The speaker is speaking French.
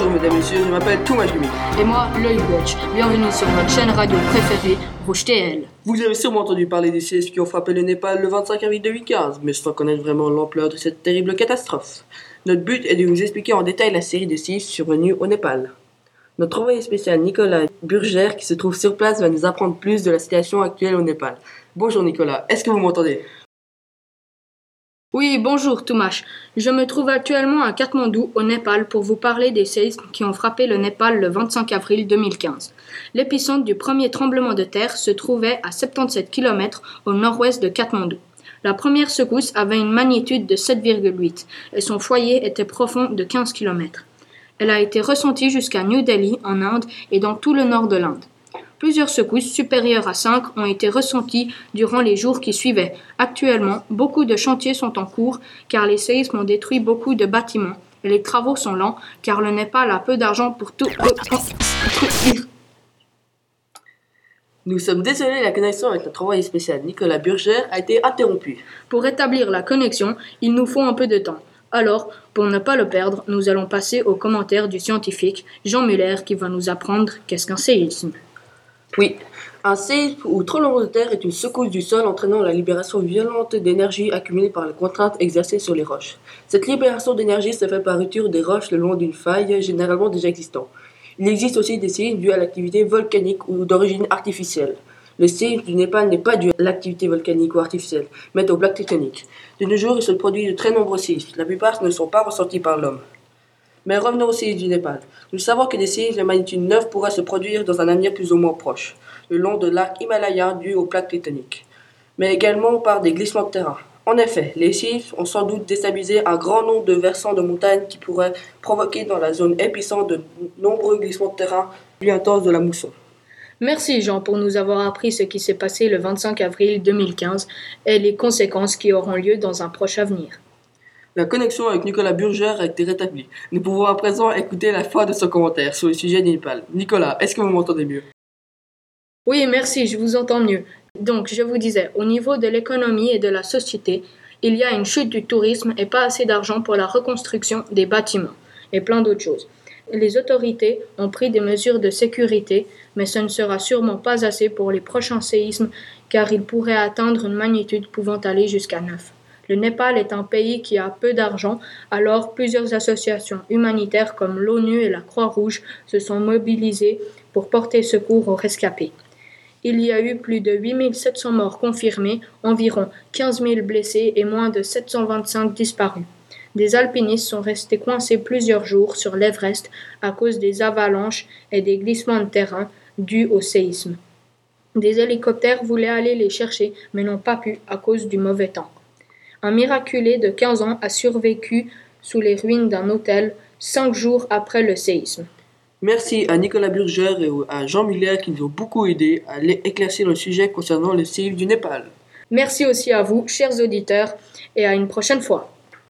mesdames et messieurs, je m'appelle Thomas. Et moi, l'œil Watch. Bienvenue sur votre chaîne radio préférée, Rouge TL. Vous avez sûrement entendu parler des séismes qui ont frappé le Népal le 25 avril 2015, mais sans connaître vraiment l'ampleur de cette terrible catastrophe. Notre but est de vous expliquer en détail la série de séismes survenus au Népal. Notre envoyé spécial Nicolas Burgère, qui se trouve sur place, va nous apprendre plus de la situation actuelle au Népal. Bonjour Nicolas, est-ce que vous m'entendez? Oui, bonjour Toumash. Je me trouve actuellement à Katmandou, au Népal, pour vous parler des séismes qui ont frappé le Népal le 25 avril 2015. L'épicentre du premier tremblement de terre se trouvait à 77 km au nord-ouest de Katmandou. La première secousse avait une magnitude de 7,8 et son foyer était profond de 15 km. Elle a été ressentie jusqu'à New Delhi, en Inde, et dans tout le nord de l'Inde. Plusieurs secousses supérieures à 5 ont été ressenties durant les jours qui suivaient. Actuellement, beaucoup de chantiers sont en cours car les séismes ont détruit beaucoup de bâtiments et les travaux sont lents car le Népal a peu d'argent pour tout Nous sommes désolés, la connexion avec notre envoyé spécial Nicolas Burgère a été interrompue. Pour rétablir la connexion, il nous faut un peu de temps. Alors, pour ne pas le perdre, nous allons passer aux commentaires du scientifique Jean Muller qui va nous apprendre qu'est-ce qu'un séisme. Oui, un séisme ou tremblement de terre est une secousse du sol entraînant la libération violente d'énergie accumulée par les contraintes exercées sur les roches. Cette libération d'énergie se fait par rupture des roches le long d'une faille généralement déjà existante. Il existe aussi des séismes dus à l'activité volcanique ou d'origine artificielle. Le séisme du Népal n'est pas dû à l'activité volcanique ou artificielle, mais aux plaques tectoniques. De nos jours, il se produit de très nombreux séismes. La plupart ne sont pas ressentis par l'homme. Mais revenons au séisme du Népal. Nous savons que des séismes de magnitude 9 pourraient se produire dans un avenir plus ou moins proche, le long de l'arc Himalaya dû aux plaques tectoniques, mais également par des glissements de terrain. En effet, les séismes ont sans doute déstabilisé un grand nombre de versants de montagnes qui pourraient provoquer dans la zone épicentre de nombreux glissements de terrain plus intenses de la mousson. Merci Jean pour nous avoir appris ce qui s'est passé le 25 avril 2015 et les conséquences qui auront lieu dans un proche avenir. La connexion avec Nicolas Burgère a été rétablie. Nous pouvons à présent écouter la fin de son commentaire sur le sujet du Népal. Nicolas, est-ce que vous m'entendez mieux? Oui, merci, je vous entends mieux. Donc, je vous disais, au niveau de l'économie et de la société, il y a une chute du tourisme et pas assez d'argent pour la reconstruction des bâtiments et plein d'autres choses. Les autorités ont pris des mesures de sécurité, mais ce ne sera sûrement pas assez pour les prochains séismes car ils pourraient atteindre une magnitude pouvant aller jusqu'à 9. Le Népal est un pays qui a peu d'argent, alors plusieurs associations humanitaires comme l'ONU et la Croix-Rouge se sont mobilisées pour porter secours aux rescapés. Il y a eu plus de 8700 morts confirmés, environ 15 000 blessés et moins de 725 disparus. Des alpinistes sont restés coincés plusieurs jours sur l'Everest à cause des avalanches et des glissements de terrain dus au séisme. Des hélicoptères voulaient aller les chercher mais n'ont pas pu à cause du mauvais temps. Un miraculé de 15 ans a survécu sous les ruines d'un hôtel cinq jours après le séisme. Merci à Nicolas Burger et à Jean Muller qui nous ont beaucoup aidés à éclaircir le sujet concernant le séisme du Népal. Merci aussi à vous, chers auditeurs, et à une prochaine fois.